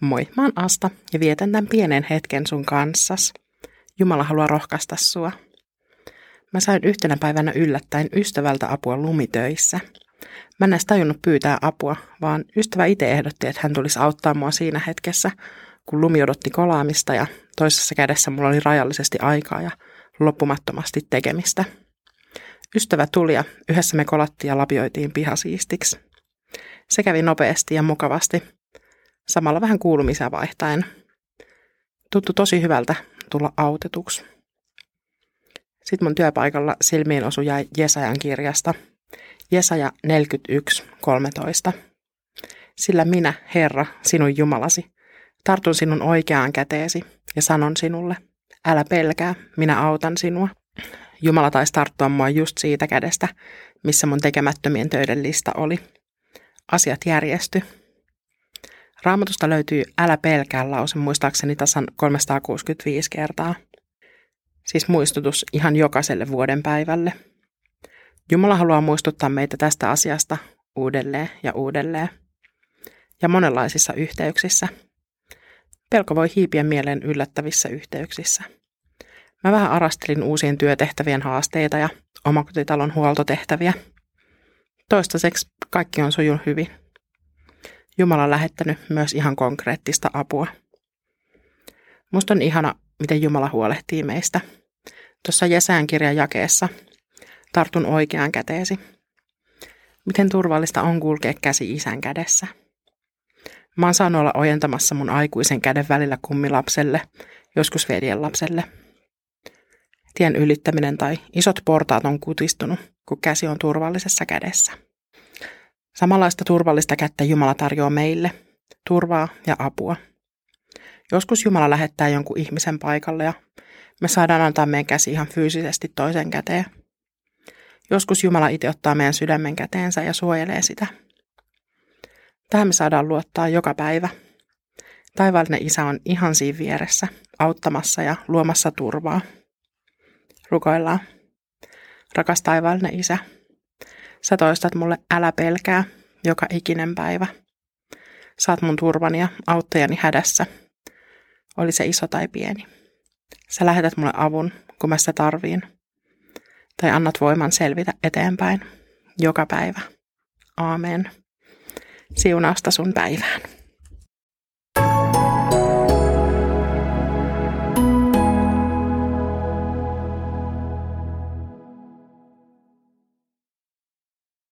Moi, mä oon Asta ja vietän tämän pienen hetken sun kanssas. Jumala haluaa rohkaista sua. Mä sain yhtenä päivänä yllättäen ystävältä apua lumitöissä. Mä en edes tajunnut pyytää apua, vaan ystävä itse ehdotti, että hän tulisi auttaa mua siinä hetkessä, kun lumi odotti kolaamista ja toisessa kädessä mulla oli rajallisesti aikaa ja loppumattomasti tekemistä. Ystävä tuli ja yhdessä me kolattiin ja lapioitiin pihasiistiksi. Se kävi nopeasti ja mukavasti, samalla vähän kuulumisia vaihtaen. Tuttu tosi hyvältä tulla autetuksi. Sitten mun työpaikalla silmiin osui Jesajan kirjasta. Jesaja 41.13. Sillä minä, Herra, sinun Jumalasi, tartun sinun oikeaan käteesi ja sanon sinulle, älä pelkää, minä autan sinua. Jumala taisi tarttua mua just siitä kädestä, missä mun tekemättömien töiden lista oli. Asiat järjesty. Raamatusta löytyy älä pelkää lause muistaakseni tasan 365 kertaa. Siis muistutus ihan jokaiselle vuoden päivälle. Jumala haluaa muistuttaa meitä tästä asiasta uudelleen ja uudelleen. Ja monenlaisissa yhteyksissä. Pelko voi hiipiä mieleen yllättävissä yhteyksissä. Mä vähän arastelin uusien työtehtävien haasteita ja omakotitalon huoltotehtäviä. Toistaiseksi kaikki on sujunut hyvin. Jumala on lähettänyt myös ihan konkreettista apua. Musta on ihana, miten Jumala huolehtii meistä. Tuossa Jesään kirjan jakeessa tartun oikeaan käteesi. Miten turvallista on kulkea käsi isän kädessä. Mä oon saanut olla ojentamassa mun aikuisen käden välillä kummilapselle, joskus veljen lapselle. Tien ylittäminen tai isot portaat on kutistunut, kun käsi on turvallisessa kädessä. Samanlaista turvallista kättä Jumala tarjoaa meille, turvaa ja apua. Joskus Jumala lähettää jonkun ihmisen paikalle ja me saadaan antaa meidän käsi ihan fyysisesti toisen käteen. Joskus Jumala itse ottaa meidän sydämen käteensä ja suojelee sitä. Tähän me saadaan luottaa joka päivä. Taivaallinen Isä on ihan siinä vieressä, auttamassa ja luomassa turvaa. Rukoillaan. Rakas taivaallinen Isä, sä toistat mulle älä pelkää joka ikinen päivä. Saat mun turvani ja auttajani hädässä, oli se iso tai pieni. Sä lähetät mulle avun, kun mä sitä tarviin. Tai annat voiman selvitä eteenpäin joka päivä. Aamen. Siunausta sun päivään.